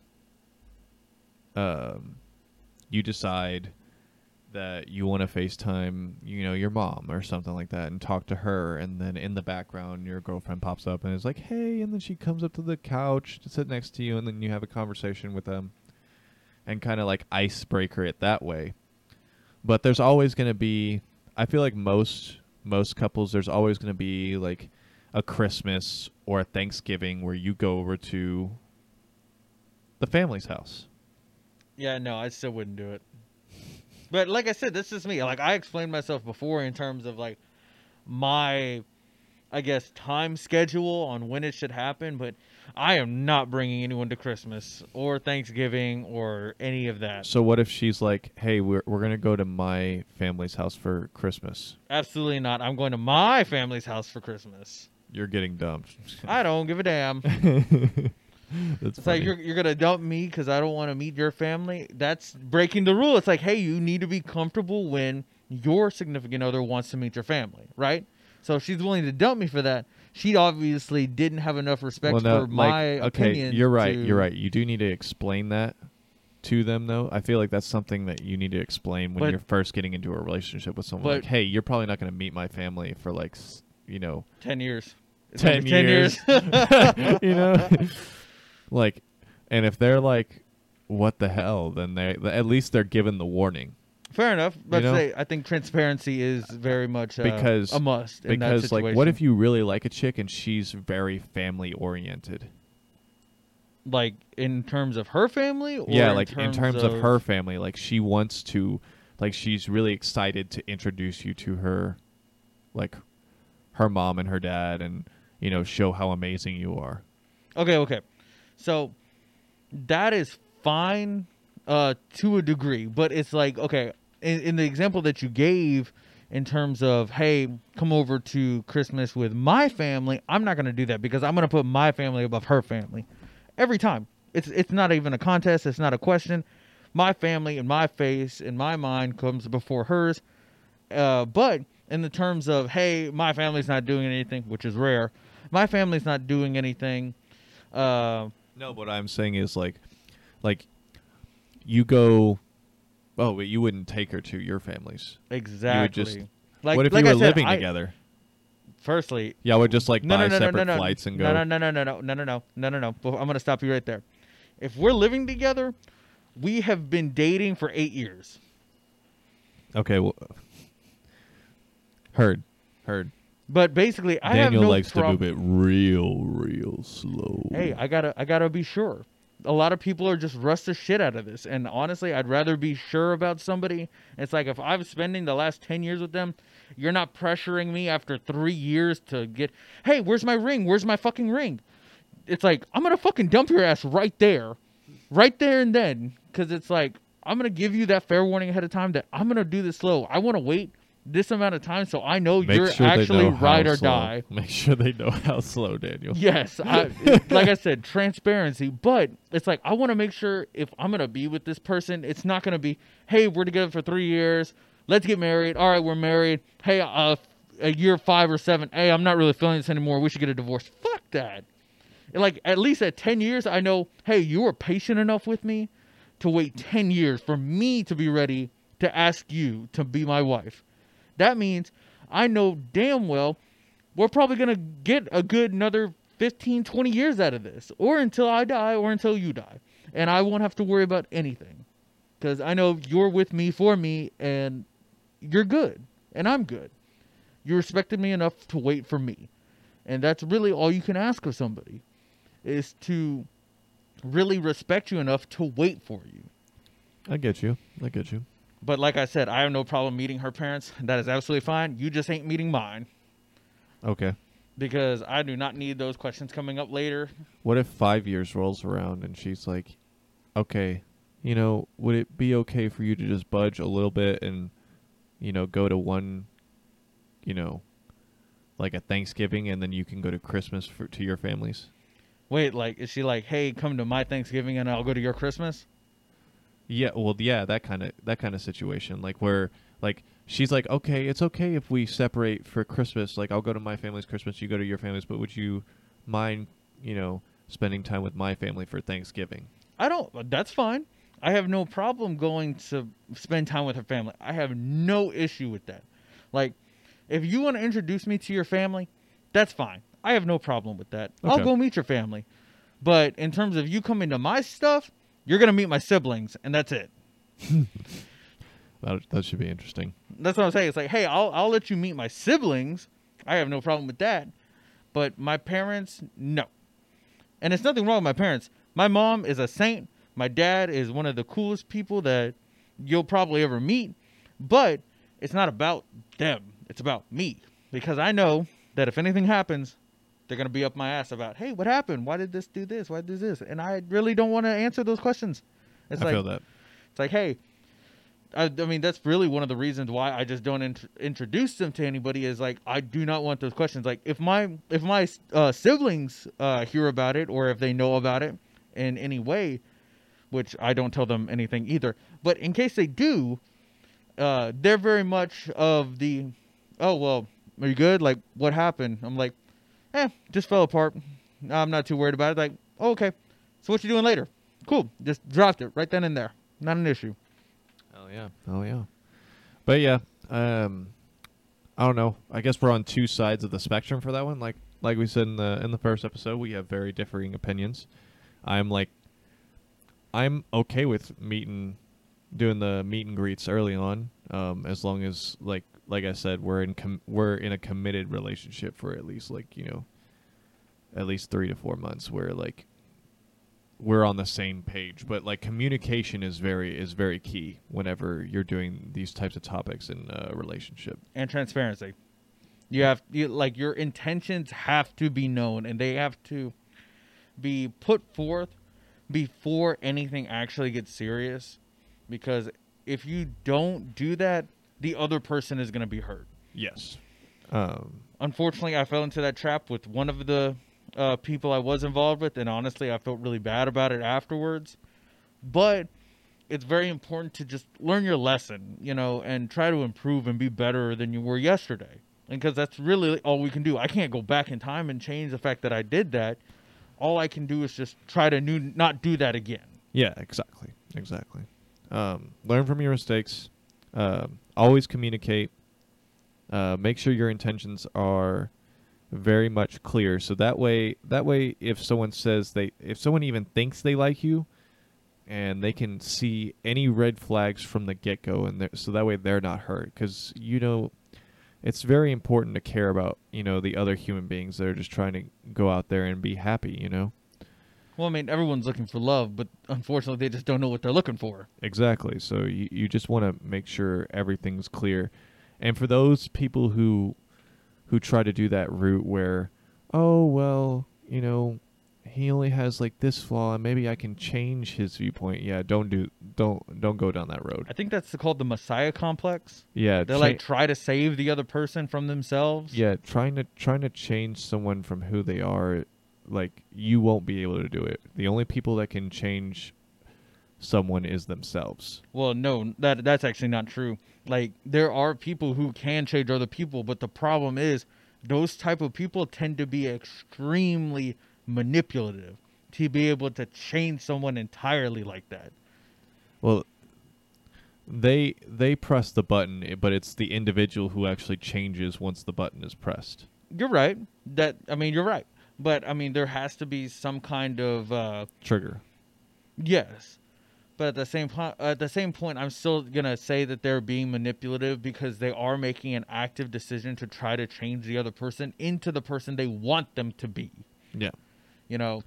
um, you decide that you want to FaceTime, you know, your mom or something like that and talk to her and then in the background your girlfriend pops up and is like, "Hey," and then she comes up to the couch to sit next to you and then you have a conversation with them and kind of like icebreaker it that way. But there's always going to be I feel like most most couples there's always going to be like a Christmas or a Thanksgiving where you go over to the family's house. Yeah, no, I still wouldn't do it. But like I said, this is me. Like I explained myself before in terms of like my I guess time schedule on when it should happen, but I am not bringing anyone to Christmas or Thanksgiving or any of that. So what if she's like, "Hey, we're we're gonna go to my family's house for Christmas." Absolutely not. I'm going to my family's house for Christmas. You're getting dumped. I don't give a damn. That's It's funny. like you're you're gonna dump me because I don't want to meet your family. That's breaking the rule. It's like, hey, you need to be comfortable when your significant other wants to meet your family, right? So if she's willing to dump me for that, she obviously didn't have enough respect well, no, for my like, okay, opinion. you're right. to- You're right. You do need to explain that to them, though. I feel like that's something that you need to explain when But- you're first getting into a relationship with someone. but- like, hey, you're probably not going to meet my family for like, you know, Ten years. Ten gonna years. you know, like, and if they're like, what the hell, then they at least they're given the warning. Fair enough. But know? say, I think transparency is very much uh, Because- a must. in that because like what if you really like a chick and she's very family oriented like in terms of her family? Or yeah in like in terms of her family like she wants to like she's really excited to introduce you to her like her mom and her dad and you know show how amazing you are Okay, okay. So that is fine uh to a degree, but it's like okay, in, in the example that you gave in terms of hey, come over to Christmas with my family, I'm not going to do that because I'm going to put my family above her family. Every time. It's it's not even a contest, it's not a question. My family and my face in my mind comes before hers. Uh but in the terms of hey, my family's not doing anything, which is rare. My family's not doing anything uh, no what i'm saying is like like you go oh but you wouldn't take her to your families exactly. just- like, what if like you were said, living I- together Firstly, yeah would just like no, buy no, no, separate no, no, flights and go no, no, no, no, no, no, no, no, no, no, no. I'm gonna stop you right there. If we're living together, we have been dating for eight years. okay well heard heard But basically, I daniel have no likes prob- to move it real real slow Hey, I gotta, I gotta be sure. A lot of people are just rust the shit out of this, and honestly, I'd rather be sure about somebody. It's like if I'm spending the last ten years with them, You're not pressuring me after three years to get, hey, where's my ring? Where's my fucking ring? It's like, I'm to fucking dump your ass right there, right there and then. Cause it's like, I'm to give you that fair warning ahead of time that I'm to do this slow. I want to wait this amount of time so I know Make you're sure actually ride or slow. die. Make sure they know how slow, Daniel. Yes, I, like I said, transparency. But it's like I want to make sure if I'm gonna be with this person, it's not gonna be, hey, we're together for three years, let's get married. All right, we're married. Hey, uh, a year five or seven. Hey, I'm not really feeling this anymore. We should get a divorce. Fuck that. And, Like at least at ten years, I know. Hey, you were patient enough with me to wait ten years for me to be ready to ask you to be my wife. That means I know damn well we're probably going to get a good another 15, 20 years out of this, or until I die, or until you die. And I won't have to worry about anything because I know you're with me for me, and you're good, and I'm good. You respected me enough to wait for me. And that's really all you can ask of somebody is to really respect you enough to wait for you. I get you. I get you. But like I said, I have no problem meeting her parents. That is absolutely fine. You just ain't meeting mine Okay. because I do not need those questions coming up later. What if five years rolls around and she's like, okay, you know, would it be okay for you to just budge a little bit and, you know, go to one, you know, like a Thanksgiving and then you can go to Christmas for, to your families? Wait, like, is she like, hey, come to my Thanksgiving and I'll go to your Christmas? Yeah, well, yeah, that kind of that kind of situation, like where like she's like, okay, it's okay if we separate for Christmas. Like, I'll go to my family's Christmas, you go to your family's, but would you mind, you know, spending time with my family for Thanksgiving? I don't, uh, that's fine. I have no problem going to spend time with her family. I have no issue with that. Like, if you want to introduce me to your family, that's fine. I have no problem with that. I'll go meet your family. But in terms of you coming to my stuff, you're going to meet my siblings, and that's it. That that should be interesting. That's what I'm saying. It's like, hey, I'll I'll let you meet my siblings. I have no problem with that. But my parents, no. And it's nothing wrong with my parents. My mom is a saint. My dad is one of the coolest people that you'll probably ever meet. But it's not about them. It's about me. Because I know that if anything happens, they're gonna be up my ass about, hey, what happened? Why did this do this? Why did this? And I really don't want to answer those questions. It's I like feel that. it's like, hey, I, I mean, that's really one of the reasons why I just don't int- introduce them to anybody. Is like, I do not want those questions. Like, if my if my uh, siblings uh, hear about it or if they know about it in any way, which I don't tell them anything either. But in case they do, uh, they're very much of the, oh well, are you good? Like, what happened? I'm like, eh, just fell apart. I'm not too worried about it. Like, oh, okay. So what you doing later? Cool. Just dropped it right then and there. Not an issue. Oh yeah. Oh yeah. But yeah, um, I don't know. I guess we're on two sides of the spectrum for that one. Like like we said in the in the first episode, we have very differing opinions. I'm like, I'm okay with meeting, doing the meet and greets early on, um, as long as like like I said, we're in com- we're in a committed relationship for at least like you know, at least three to four months, where like we're on the same page. But like communication is very is very key whenever you're doing these types of topics in a relationship. And transparency. You have you, like your intentions have to be known and they have to be put forth before anything actually gets serious. Because if you don't do that, the other person is going to be hurt. yes um Unfortunately, I fell into that trap with one of the uh, people I was involved with, and honestly, I felt really bad about it afterwards. But it's very important to just learn your lesson, you know, and try to improve and be better than you were yesterday. And because that's really all we can do. I can't go back in time and change the fact that I did that. All I can do is just try to new, not do that again. yeah exactly exactly um learn from your mistakes um always communicate. Uh make sure your intentions are very much clear. So that way that way if someone says they if someone even thinks they like you and they can see any red flags from the get-go and so that way they're not hurt. Because you know it's very important to care about you know the other human beings that are just trying to go out there and be happy you know Well, I mean, everyone's looking for love, but unfortunately, they just don't know what they're looking for. exactly so you, you just want to make sure everything's clear And for those people who who try to do that route where, oh well, you know, he only has like this flaw and maybe I can change his viewpoint. Yeah, don't do don't don't go down that road. I think that's called the Messiah complex. Yeah, They cha- like try to save the other person from themselves. yeah, trying to trying to change someone from who they are, like you won't be able to do it. The only people that can change someone is themselves. Well, no, that that's actually not true. Like there are people who can change other people, but the problem is those type of people tend to be extremely manipulative to be able to change someone entirely like that. Well, they they press the button, but it's the individual who actually changes once the button is pressed. You're right. That I mean, you're right. But I mean, there has to be some kind of uh, Trigger. yes. But at the same point, at the same point, I'm still gonna say that they're being manipulative because they are making an active decision to try to change the other person into the person they want them to be. Yeah. You know,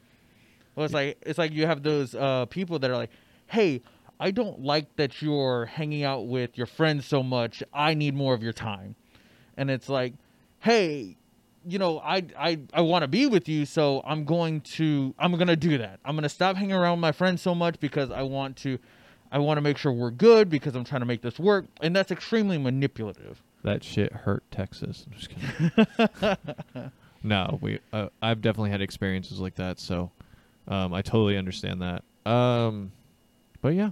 well, it's like it's like you have those uh, people that are like, "Hey, I don't like that you're hanging out with your friends so much. I need more of your time," and it's like, "Hey, you know, I I I want to be with you, so I'm going to I'm gonna do that. I'm gonna stop hanging around with my friends so much because I want to." I want to make sure we're good because I'm trying to make this work, and that's extremely manipulative. That shit hurt Texas. I'm just kidding. no, we. Uh, I've definitely had experiences like that, so um, I totally understand that. Um, but yeah,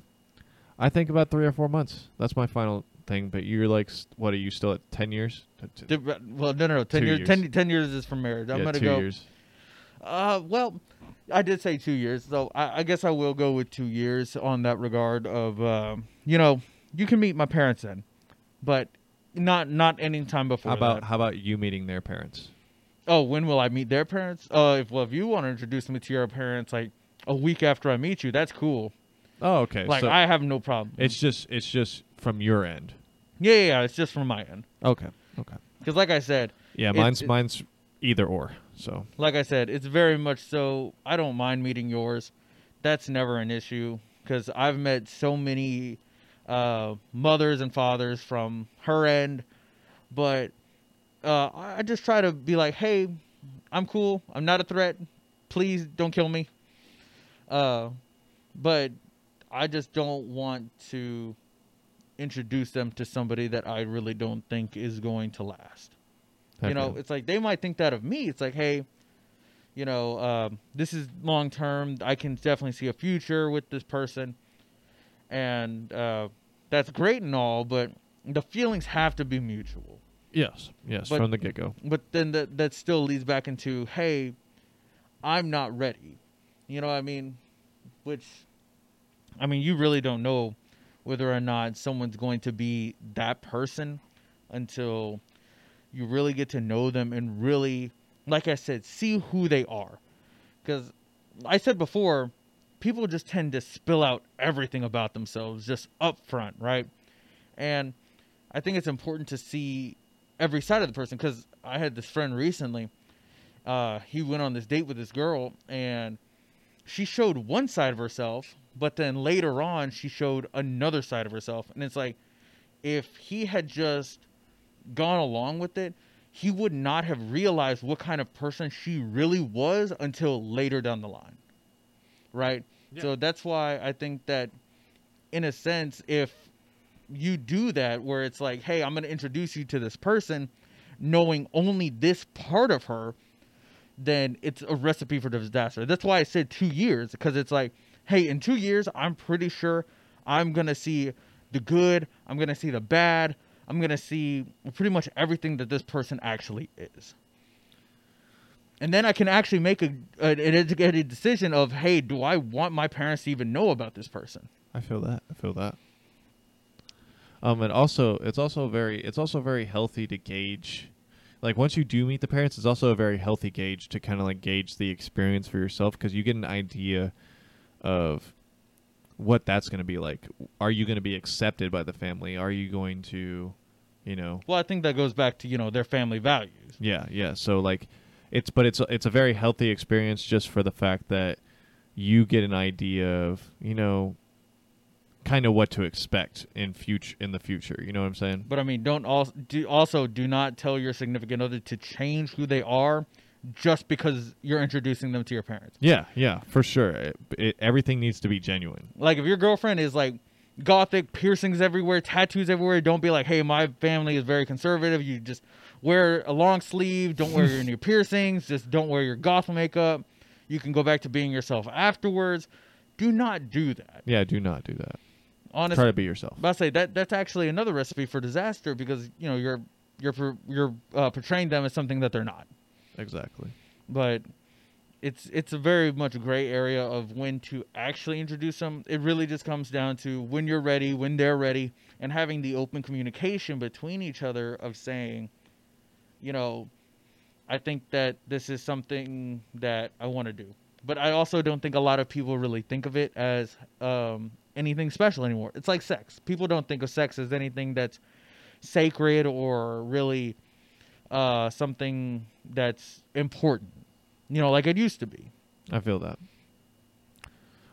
I think about three or four months. That's my final thing. But you're like, what are you still at? Ten years? T- t- The- Well, no, no, no. Ten years, years. 10, 10 years is from marriage. I'm yeah, gonna two go. years. Uh, well, I did say two years, so I, I guess I will go with two years on that regard. Of um, you know, you can meet my parents then, but not not any time before. How about that. how about you meeting their parents? Oh, when will I meet their parents? Uh, if well, if you want to introduce me to your parents, like a week after I meet you, that's cool. Oh, okay. Like so I have no problem. it's just it's just from your end. yeah, yeah, yeah, it's just from my end. Okay. Okay. Because like I said, Yeah, It- mine's it- mine's either or. So like I said, it's very much so. I don't mind meeting yours. That's never an issue because I've met so many uh, mothers and fathers from her end, but uh, I I just try to be like, hey, I'm cool. I'm not a threat. Please don't kill me. Uh, but I just don't want to introduce them to somebody that I really don't think is going to last. You know it's like they might think that of me. It's like hey you know um, this is long term. I can definitely see a future with this person. And uh, that's great and all but the feelings have to be mutual. Yes, yes, but- from the get go. but then that that still leads back into hey i'm not ready. You know what i mean? Which i mean you really don't know whether or not someone's going to be that person until you really get to know them and really like i said see who they are because i said before people just tend to spill out everything about themselves just up front right and i think it's important to see every side of the person because I had this friend recently. Uh, he went on this date with this girl and she showed one side of herself, but then later on she showed another side of herself. And it's like if he had just gone along with it, he would not have realized what kind of person she really was until later down the line. Right? So that's why I think that in a sense if you do that where it's like, hey, I'm going to introduce you to this person, knowing only this part of her, then it's a recipe for disaster. That's why I said two years, because it's like, hey, in two years, I'm pretty sure I'm going to see the good, I'm going to see the bad, I'm going to see pretty much everything that this person actually is. And then I can actually make a, an educated decision of, hey, do I want my parents to even know about this person? I feel that. I feel that. Um, and also, it's also very, it's also very healthy to gauge, like once you do meet the parents, it's also a very healthy gauge to kind of like gauge the experience for yourself because you get an idea of what that's going to be like. Are you going to be accepted by the family? Are you going to, you know, Well, I think that goes back to, you know, their family values. yeah, yeah. So like, it's but it's it's a very healthy experience just for the fact that you get an idea of you know kind of what to expect in future in the future. You know what I'm saying? But I mean, don't also do also do not tell your significant other to change who they are just because you're introducing them to your parents. Yeah, yeah, for sure. It, it, everything needs to be genuine. Like if your girlfriend is like gothic, piercings everywhere, tattoos everywhere, don't be like, "Hey, my family is very conservative. You just wear a long sleeve, don't wear any piercings, just don't wear your goth makeup. You can go back to being yourself afterwards." Do not do that. Yeah, do not do that. Honestly, Try to be yourself. But I say that that's actually another recipe for disaster because you know you're you're you're uh, portraying them as something that they're not. Exactly. But it's it's a very much gray area of when to actually introduce them. It really just comes down to when you're ready, when they're ready, and having the open communication between each other of saying, you know, I think that this is something that I want to do. But I also don't think a lot of people really think of it as um, anything special anymore. It's like sex. People don't think of sex as anything that's sacred or really uh, something that's important. You know, like it used to be. I feel that.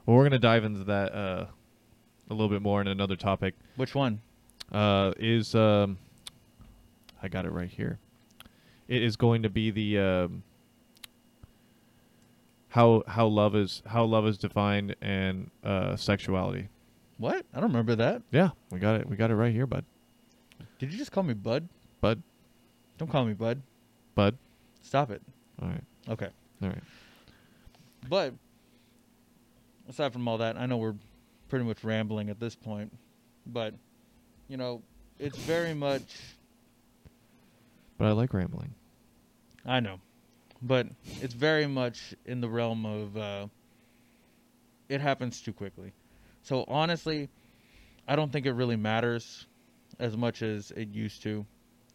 Well, we're gonna dive into that uh, a little bit more in another topic. Which one? Uh, is um, I got it right here. It is going to be the um, how how love is how love is defined and uh, sexuality. What? I don't remember that. Yeah, we got it. We got it right here, bud. Did you just call me Bud? Bud, Don't call me Bud. bud. Stop it. All right, Okay. all right. But aside from all that, I know we're pretty much rambling at this point. But you know, it's very much But I like rambling. I know. But it's very much in the realm of uh, it happens too quickly. So honestly, I don't think it really matters as much as it used to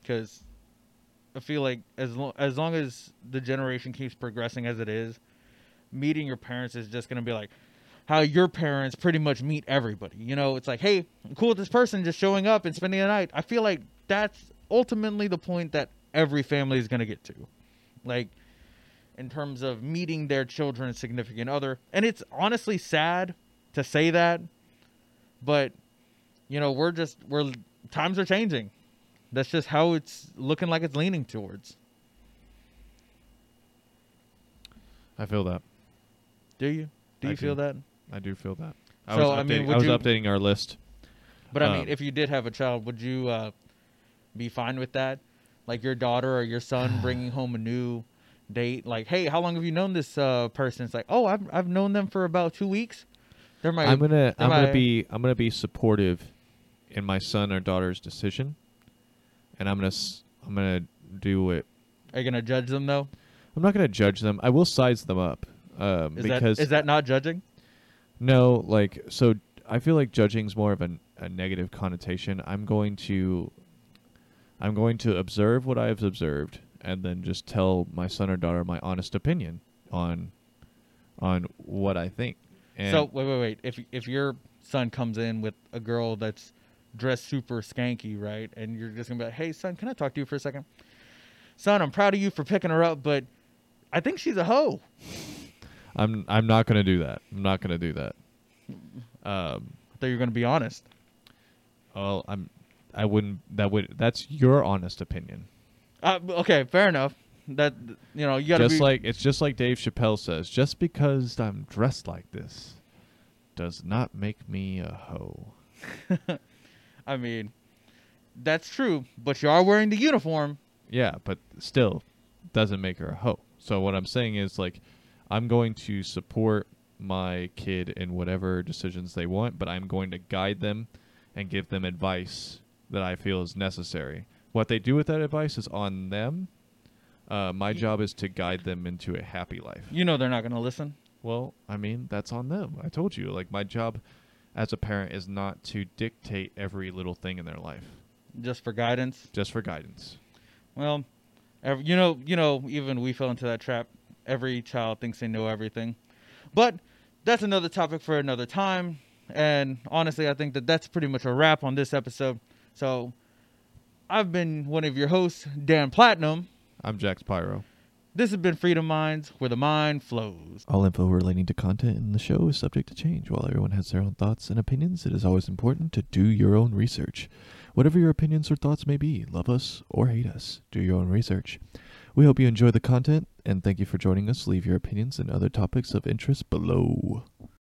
cuz I feel like as lo- as long as the generation keeps progressing as it is, meeting your parents is just to be like how your parents pretty much meet everybody. You know, it's like, "Hey, I'm cool with this person just showing up and spending the night." I feel like that's ultimately the point that every family is to get to. Like in terms of meeting their children's significant other. And it's honestly sad to say that, but you know, we're just we're times are changing. That's just how it's looking like it's leaning towards. I feel that. Do you? Do I you feel do. that? I do feel that. I So, was I mean, updating, I was you- updating our list. But I Um, mean, if you did have a child, would you uh, be fine with that? Like your daughter or your son bringing home a new date? Like, hey, how long have you known this uh, person? It's like, oh, I've I've known them for about two weeks. They're my. I'm gonna I'm my- gonna be I'm gonna be supportive in my son or daughter's decision, and I'm gonna s- I'm gonna do it. Are you gonna judge them though? I'm not gonna judge them. I will size them up, um, Is because that is that not judging? no, like so. I feel like judging's more of a, a negative connotation. I'm going to I'm going to observe what I have observed, and then just tell my son or daughter my honest opinion on on what I think. And so wait, wait, wait. If if your son comes in with a girl that's dressed super skanky, right, and you're just gonna be like, "Hey, son, can I talk to you for a second? Son, I'm proud of you for picking her up, but I think she's a hoe." I'm I'm not gonna do that. I'm not gonna do that. Um, I thought you were gonna be honest. well, I'm I wouldn't. That would that's your honest opinion. Uh, okay, fair enough. That you know, you gotta Just be like it's just like Dave Chappelle says. Just because I'm dressed like this, does not make me a hoe. I mean, that's true, but you are wearing the uniform. Yeah, but still, doesn't make her a hoe. So what I'm saying is like, I'm going to support my kid in whatever decisions they want, but I'm going to guide them and give them advice that I feel is necessary. What they do with that advice is on them. Uh, my job is to guide them into a happy life. You know they're not gonna listen. Well, I mean, that's on them. I told you, like my job as a parent is not to dictate every little thing in their life, Just for guidance. just for guidance. Well, ev you know, you know, even we fell into that trap. Every child thinks they know everything, but that's another topic for another time. And honestly, I think that that's pretty much a wrap on this episode. So, I've been one of your hosts, Dan Platinum, I'm Jax Pyro. This has been Freedom Minds, where the mind flows. All info relating to content in the show is subject to change. While everyone has their own thoughts and opinions, it is always important to do your own research. Whatever your opinions or thoughts may be, love us or hate us, do your own research. We hope you enjoy the content and thank you for joining us. Leave your opinions and other topics of interest below.